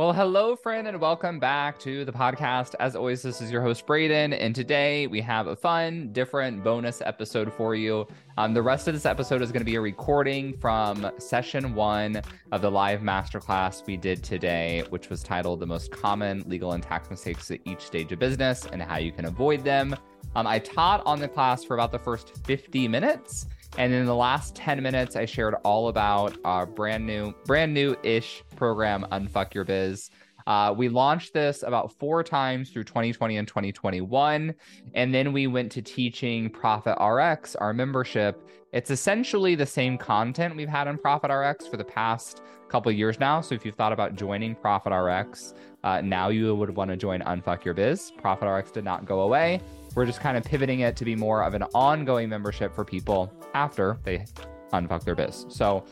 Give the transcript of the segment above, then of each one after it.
Well, hello, friend, and welcome back to the podcast. As always, this is your host, Braden, and today we have a fun, different bonus episode for you. Um, the rest of this episode is going to be a recording from session one of the live masterclass we did today, which was titled The Most Common Legal and Tax Mistakes at Each Stage of Business and How You Can Avoid Them. Um, I taught on the class for about the first 50 minutes. And in the last 10 minutes, I shared all about our brand new, brand new ish program, Unfuck Your Biz. Uh, we launched this about four times through 2020 and 2021. And then we went to teaching Profit RX, our membership. It's essentially the same content we've had on Profit RX for the past couple years now. So if you've thought about joining Profit RX, uh, now you would want to join Unfuck Your Biz. Profit RX did not go away. We're just kind of pivoting it to be more of an ongoing membership for people after they unfuck their biz. So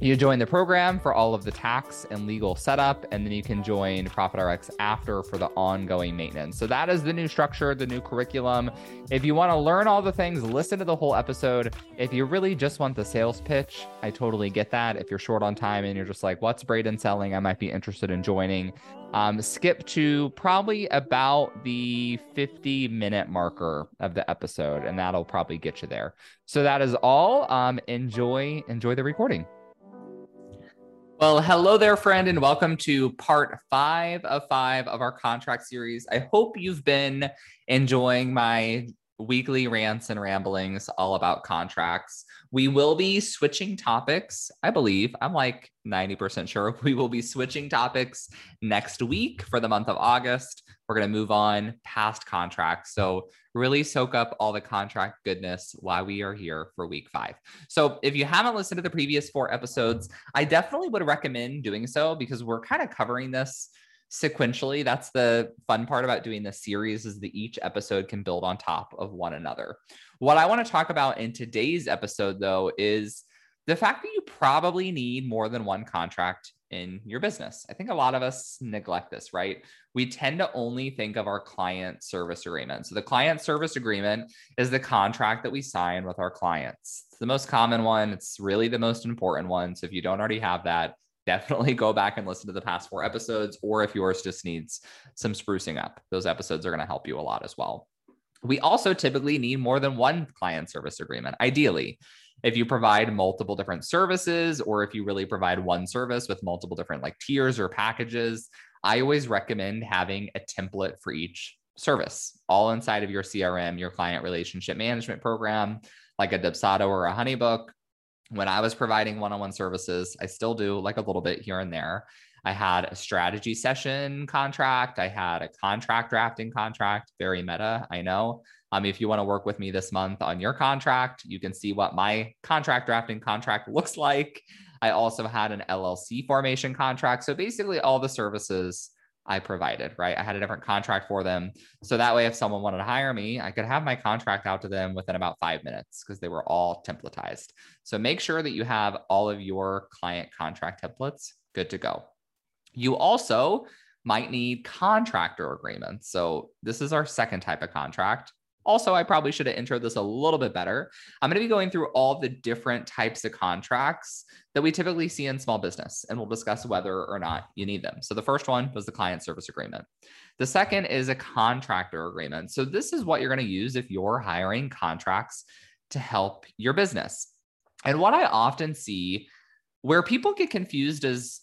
you join the program for all of the tax and legal setup, and then you can join ProfitRx after for the ongoing maintenance. So that is the new structure, the new curriculum. If you want to learn all the things, listen to the whole episode. If you really just want the sales pitch, I totally get that. If you're short on time and you're just like, what's Braden selling? I might be interested in joining. Um, skip to probably about the 50 minute marker of the episode, and that'll probably get you there. So that is all. Um, enjoy, enjoy the recording. Well, hello there, friend, and welcome to part five of five of our contract series. I hope you've been enjoying my weekly rants and ramblings all about contracts. We will be switching topics, I believe. I'm like 90% sure we will be switching topics next week for the month of August. We're going to move on past contracts. So, really soak up all the contract goodness while we are here for week five. So, if you haven't listened to the previous four episodes, I definitely would recommend doing so because we're kind of covering this sequentially. That's the fun part about doing this series is that each episode can build on top of one another. What I want to talk about in today's episode, though, is the fact that you probably need more than one contract in your business. I think a lot of us neglect this, right? We tend to only think of our client service agreement. So the client service agreement is the contract that we sign with our clients. It's the most common one, it's really the most important one. So if you don't already have that, definitely go back and listen to the past four episodes or if yours just needs some sprucing up, those episodes are going to help you a lot as well. We also typically need more than one client service agreement, ideally if you provide multiple different services or if you really provide one service with multiple different like tiers or packages, I always recommend having a template for each service all inside of your CRM, your client relationship management program, like a Dubsado or a Honeybook. When I was providing one on one services, I still do like a little bit here and there. I had a strategy session contract. I had a contract drafting contract, very meta, I know. Um, if you want to work with me this month on your contract, you can see what my contract drafting contract looks like. I also had an LLC formation contract. So basically, all the services I provided, right? I had a different contract for them. So that way, if someone wanted to hire me, I could have my contract out to them within about five minutes because they were all templatized. So make sure that you have all of your client contract templates good to go. You also might need contractor agreements. So this is our second type of contract. Also, I probably should have introed this a little bit better. I'm going to be going through all the different types of contracts that we typically see in small business, and we'll discuss whether or not you need them. So, the first one was the client service agreement. The second is a contractor agreement. So, this is what you're going to use if you're hiring contracts to help your business. And what I often see where people get confused is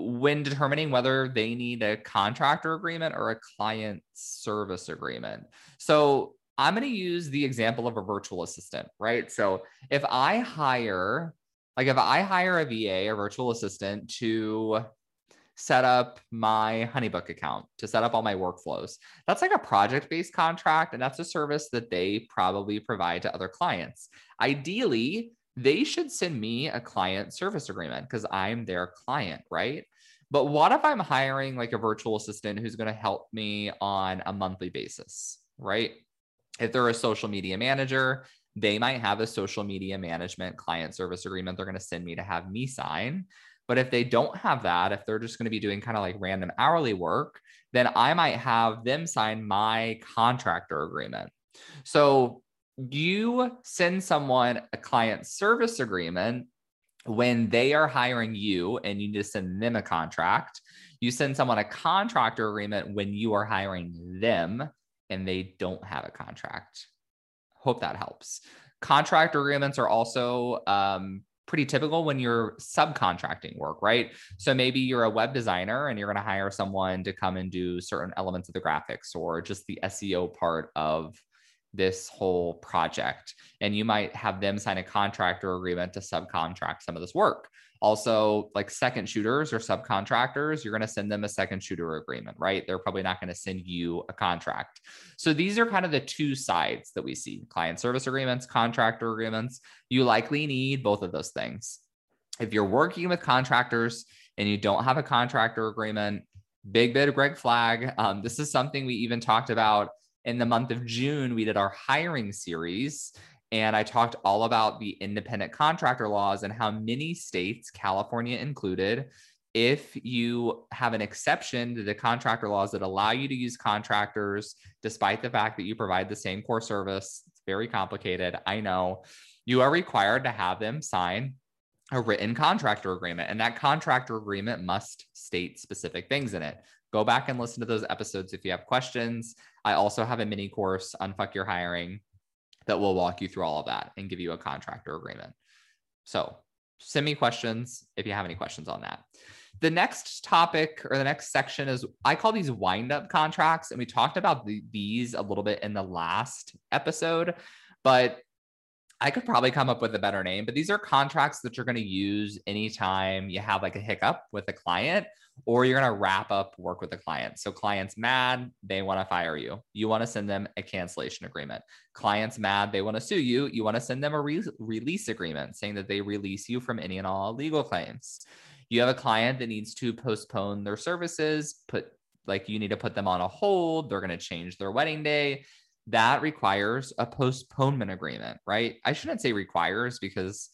when determining whether they need a contractor agreement or a client service agreement. So I'm going to use the example of a virtual assistant, right? So if I hire, like if I hire a VA, a virtual assistant to set up my Honeybook account, to set up all my workflows, that's like a project based contract. And that's a service that they probably provide to other clients. Ideally, they should send me a client service agreement because I'm their client, right? But what if I'm hiring like a virtual assistant who's going to help me on a monthly basis, right? If they're a social media manager, they might have a social media management client service agreement they're going to send me to have me sign. But if they don't have that, if they're just going to be doing kind of like random hourly work, then I might have them sign my contractor agreement. So you send someone a client service agreement when they are hiring you and you need to send them a contract, you send someone a contractor agreement when you are hiring them and they don't have a contract. Hope that helps. Contractor agreements are also um, pretty typical when you're subcontracting work, right? So maybe you're a web designer and you're going to hire someone to come and do certain elements of the graphics or just the SEO part of this whole project. And you might have them sign a contractor agreement to subcontract some of this work. Also, like second shooters or subcontractors, you're going to send them a second shooter agreement, right? They're probably not going to send you a contract. So these are kind of the two sides that we see client service agreements, contractor agreements. You likely need both of those things. If you're working with contractors and you don't have a contractor agreement, big big red flag. Um, this is something we even talked about in the month of June. We did our hiring series and I talked all about the independent contractor laws and how many states, California included, if you have an exception to the contractor laws that allow you to use contractors, despite the fact that you provide the same core service, it's very complicated. I know you are required to have them sign a written contractor agreement, and that contractor agreement must state specific things in it. Go back and listen to those episodes if you have questions. I also have a mini course on Fuck Your Hiring that will walk you through all of that and give you a contractor agreement. So send me questions if you have any questions on that. The next topic or the next section is I call these wind up contracts. And we talked about the, these a little bit in the last episode, but I could probably come up with a better name, but these are contracts that you're going to use anytime you have like a hiccup with a client or you're going to wrap up work with a client. So clients mad, they want to fire you. You want to send them a cancellation agreement. Clients mad, they want to sue you. You want to send them a re- release agreement saying that they release you from any and all legal claims. You have a client that needs to postpone their services, put like you need to put them on a hold, they're going to change their wedding day that requires a postponement agreement, right? I shouldn't say requires because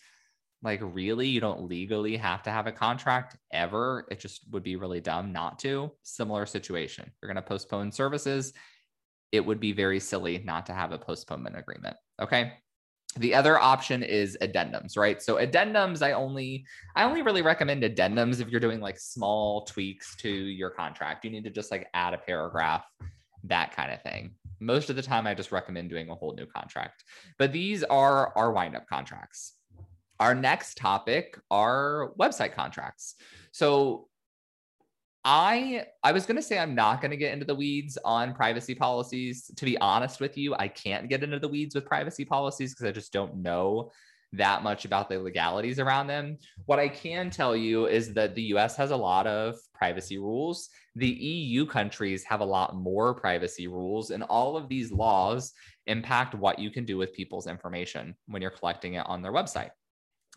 like really you don't legally have to have a contract ever. It just would be really dumb not to. Similar situation. You're going to postpone services. It would be very silly not to have a postponement agreement. Okay. The other option is addendums, right? So addendums, I only I only really recommend addendums if you're doing like small tweaks to your contract. You need to just like add a paragraph, that kind of thing. Most of the time, I just recommend doing a whole new contract. But these are our wind up contracts. Our next topic are website contracts. So I I was going to say I'm not going to get into the weeds on privacy policies. To be honest with you, I can't get into the weeds with privacy policies because I just don't know that much about the legalities around them. What I can tell you is that the US has a lot of privacy rules. The EU countries have a lot more privacy rules, and all of these laws impact what you can do with people's information when you're collecting it on their website.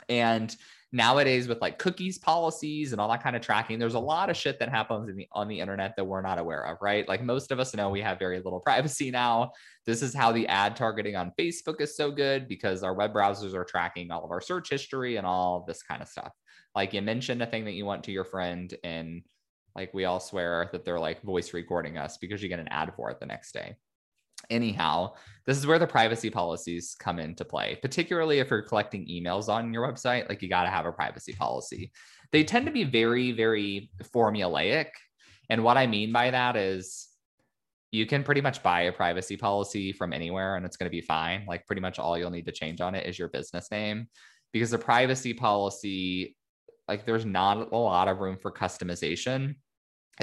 And nowadays with like cookies policies and all that kind of tracking there's a lot of shit that happens the, on the internet that we're not aware of right? Like most of us know we have very little privacy now. This is how the ad targeting on facebook is so good because our web browsers are tracking all of our search history and all this kind of stuff. Like you mentioned a thing that you want to your friend and like we all swear that they're like voice recording us because you get an ad for it the next day anyhow, this is where the privacy policies come into play, particularly if you're collecting emails on your website. Like you got to have a privacy policy. They tend to be very, very formulaic. And what I mean by that is you can pretty much buy a privacy policy from anywhere and it's going to be fine. Like pretty much all you'll need to change on it is your business name because the privacy policy, like there's not a lot of room for customization.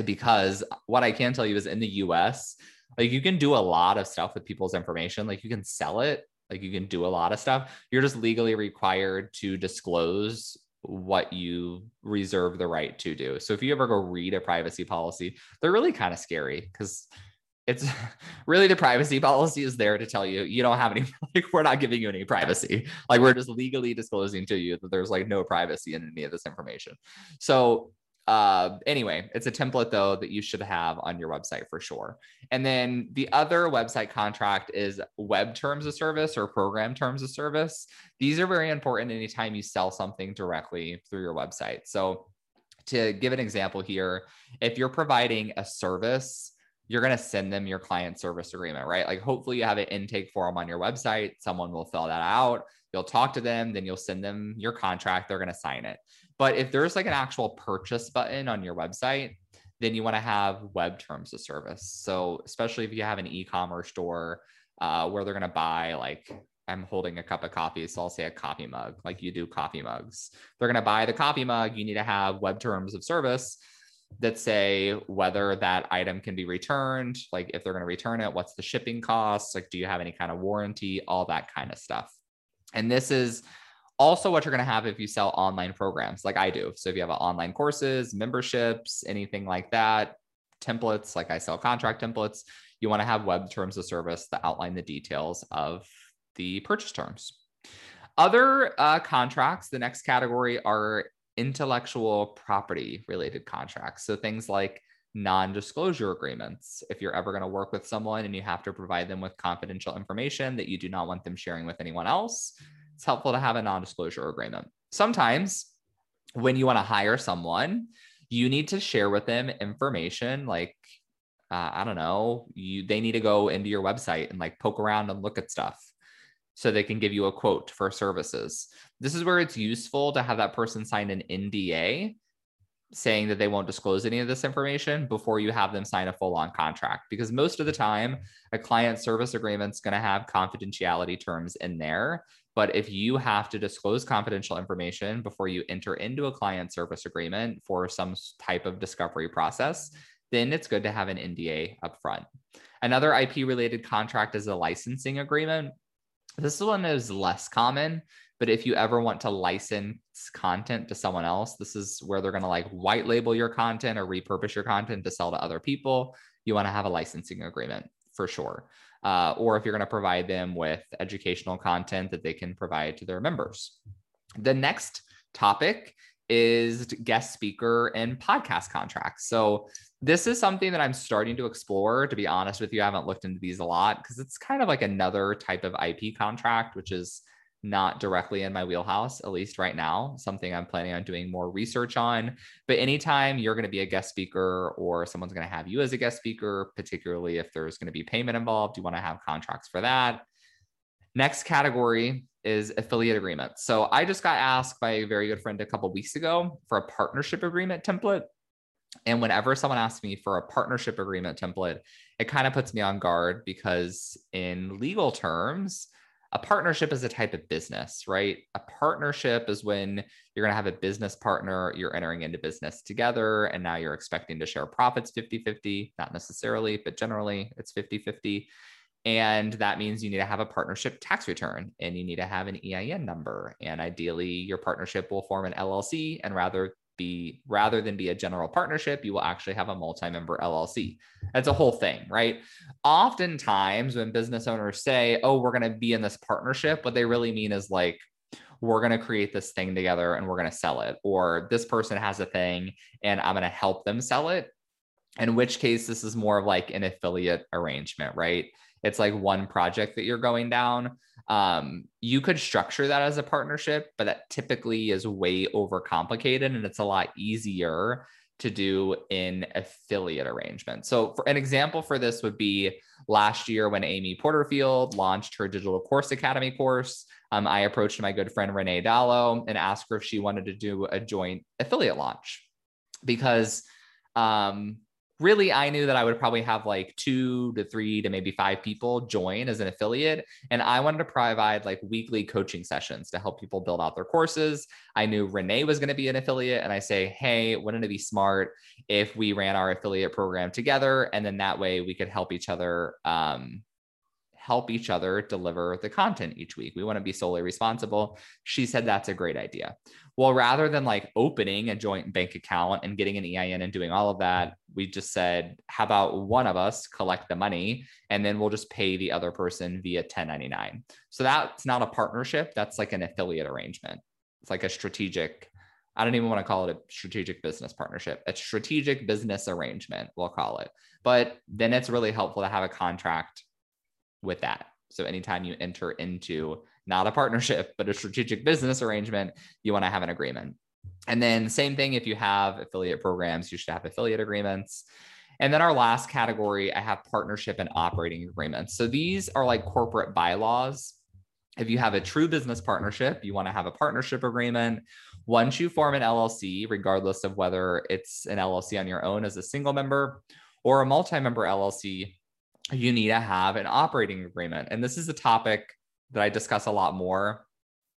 Because what I can tell you is in the US, like you can do a lot of stuff with people's information. Like you can sell it, like you can do a lot of stuff. You're just legally required to disclose what you reserve the right to do. So if you ever go read a privacy policy, they're really kind of scary because it's really the privacy policy is there to tell you you don't have any like we're not giving you any privacy like we're just legally disclosing to you that there's like no privacy in any of this information so uh, anyway, it's a template though that you should have on your website for sure. And then the other website contract is web terms of service or program terms of service. These are very important anytime you sell something directly through your website. So, to give an example here, if you're providing a service, you're going to send them your client service agreement, right? Like, hopefully, you have an intake form on your website. Someone will fill that out You'll talk to them, then you'll send them your contract. They're going to sign it. But if there's like an actual purchase button on your website, then you want to have web terms of service. So, especially if you have an e commerce store uh, where they're going to buy, like, I'm holding a cup of coffee, so I'll say a coffee mug, like you do coffee mugs. They're going to buy the coffee mug. You need to have web terms of service that say whether that item can be returned, like if they're going to return it, what's the shipping costs, like do you have any kind of warranty, all that kind of stuff. And this is also what you're going to have if you sell online programs like I do. So if you have online courses, memberships, anything like that, templates, like I sell contract templates, you want to have web terms of service that outline the details of the purchase terms. Other uh, contracts, the next category are intellectual property related contracts. So things like non disclosure agreements. If you're ever going to work with someone and you have to provide them with confidential information that you do not want them sharing with anyone else, it's helpful to have a non disclosure agreement. Sometimes when you want to hire someone, you need to share with them information like uh, I don't know, you they need to go into your website and like poke around and look at stuff so they can give you a quote for services. This is where it's useful to have that person sign an NDA saying that they won't disclose any of this information before you have them sign a full on contract. Because most of the time, a client service agreement is going to have confidentiality terms in there. But if you have to disclose confidential information before you enter into a client service agreement for some type of discovery process, then it's good to have an NDA upfront. Another IP related contract is a licensing agreement. This one is less common, but if you ever want to license content to someone else, this is where they're going to like white label your content or repurpose your content to sell to other people. You want to have a licensing agreement for sure. Uh, or if you're going to provide them with educational content that they can provide to their members. The next topic is guest speaker and podcast contracts. So this is something that I'm starting to explore. To be honest with you, I haven't looked into these a lot because it's kind of like another type of IP contract, which is not directly in my wheelhouse, at least right now, something I'm planning on doing more research on. But anytime you're going to be a guest speaker or someone's going to have you as a guest speaker, particularly if there's going to be payment involved, you want to have contracts for that. Next category is affiliate agreements. So I just got asked by a very good friend a couple weeks ago for a partnership agreement template. And whenever someone asks me for a partnership agreement template, it kind of puts me on guard because, in legal terms, a partnership is a type of business, right? A partnership is when you're going to have a business partner, you're entering into business together, and now you're expecting to share profits 50 50, not necessarily, but generally it's 50 50. And that means you need to have a partnership tax return and you need to have an EIN number. And ideally, your partnership will form an LLC. And rather be rather than be a general partnership, you will actually have a multi-member LLC. That's a whole thing, right? Oftentimes, when business owners say, "Oh, we're going to be in this partnership," what they really mean is like, "We're going to create this thing together and we're going to sell it," or "This person has a thing and I'm going to help them sell it." In which case, this is more of like an affiliate arrangement, right? It's like one project that you're going down um, you could structure that as a partnership, but that typically is way overcomplicated and it's a lot easier to do in affiliate arrangements. So, for an example for this would be last year when Amy Porterfield launched her Digital Course Academy course. Um, I approached my good friend Renee Dallow and asked her if she wanted to do a joint affiliate launch because um, really I knew that I would probably have like two to three to maybe five people join as an affiliate. And I wanted to provide like weekly coaching sessions to help people build out their courses. I knew Renee was going to be an affiliate. And I say, hey, wouldn't it be smart if we ran our affiliate program together? And then that way we could help each other um, help each other deliver the content each week. We want to be solely responsible. She said that's a great idea. Well, rather than like opening a joint bank account and getting an EIN and doing all of that, we just said, how about one of us collect the money and then we'll just pay the other person via 1099. So that's not a partnership, that's like an affiliate arrangement. It's like a strategic I don't even want to call it a strategic business partnership, a strategic business arrangement, we'll call it. But then it's really helpful to have a contract with that. So anytime you enter into not a partnership, but a strategic business arrangement, you want to have an agreement. And then same thing if you have affiliate programs, you should have affiliate agreements. And then our last category, I have partnership and operating agreements. So these are like corporate bylaws If you have a true business partnership, you want to have a partnership agreement. Once you form an LLC, regardless of whether it's an LLC on your own as a single member or a multi member LLC, you need to have an operating agreement. And this is a topic that I discuss a lot more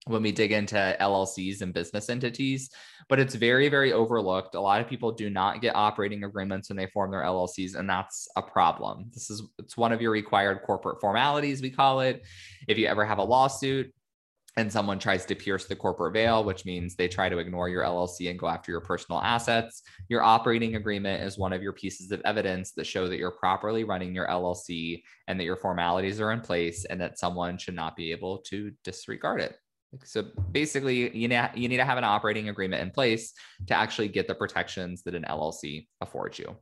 when we dig into LLCs and business entities, but it's very, very overlooked. A lot of people do not get operating agreements when they form their LLCs, and that's a problem. This is it's one of your required corporate formalities, we call it. If you ever have a lawsuit, and someone tries to pierce the corporate veil, which means they try to ignore your LLC and go after your personal assets. Your operating agreement is one of your pieces of evidence that show that you're properly running your LLC and that your formalities are in place and that someone should not be able to disregard it. So basically, you need, you need to have an operating agreement in place to actually get the protections that an LLC affords you.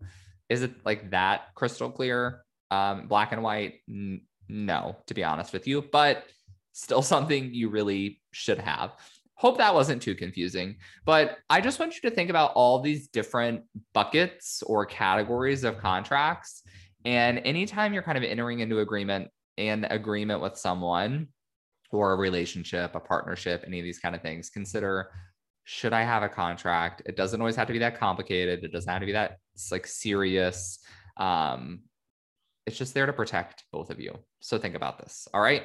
Is it like that crystal clear, um, black and white? N- no, to be honest with you, but still something you really should have. Hope that wasn't too confusing, but I just want you to think about all these different buckets or categories of contracts. And anytime you're kind of entering into agreement and agreement with someone or a relationship, a partnership, any of these kind of things, consider should I have a contract? It doesn't always have to be that complicated. It doesn't have to be that like serious. Um, it's just there to protect both of you. So think about this. All right.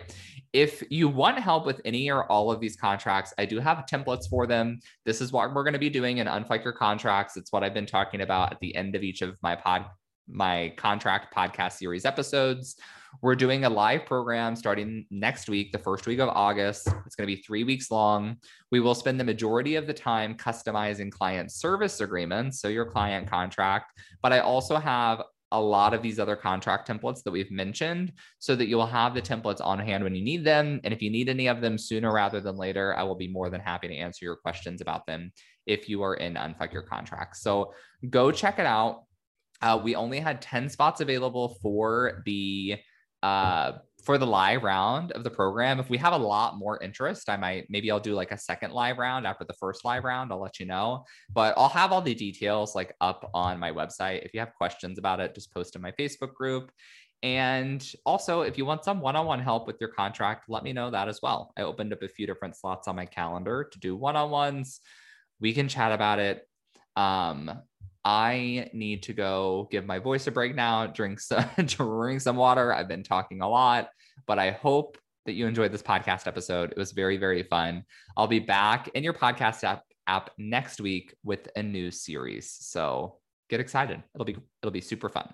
If you want help with any or all of these contracts, I do have templates for them. This is what we're going to be doing in Unfuck Your Contracts. It's what I've been talking about at the end of each of my pod my contract podcast series episodes. We're doing a live program starting next week, the first week of August. It's going to be three weeks long. We will spend the majority of the time customizing client service agreements, so your client contract. But I also have a lot of these other contract templates that we've mentioned so that you'll have the templates on hand when you need them. And if you need any of them sooner rather than later, I will be more than happy to answer your questions about them if you are in Unfuck Your Contracts. So go check it out. Uh, we only had 10 spots available for the uh, for the live round of the program. If we have a lot more interest, I might maybe I'll do like a second live round after the first live round. I'll let you know, but I'll have all the details like up on my website. If you have questions about it, just post in my Facebook group. And also, if you want some one on one help with your contract, let me know that as well. I opened up a few different slots on my calendar to do one on ones. We can chat about it. Um, I need to go give my voice a break now, drink some, drink some water. I've been talking a lot, but I hope that you enjoyed this podcast episode. It was very, very fun. I'll be back in your podcast app, app next week with a new series. So get excited. It'll be it'll be super fun.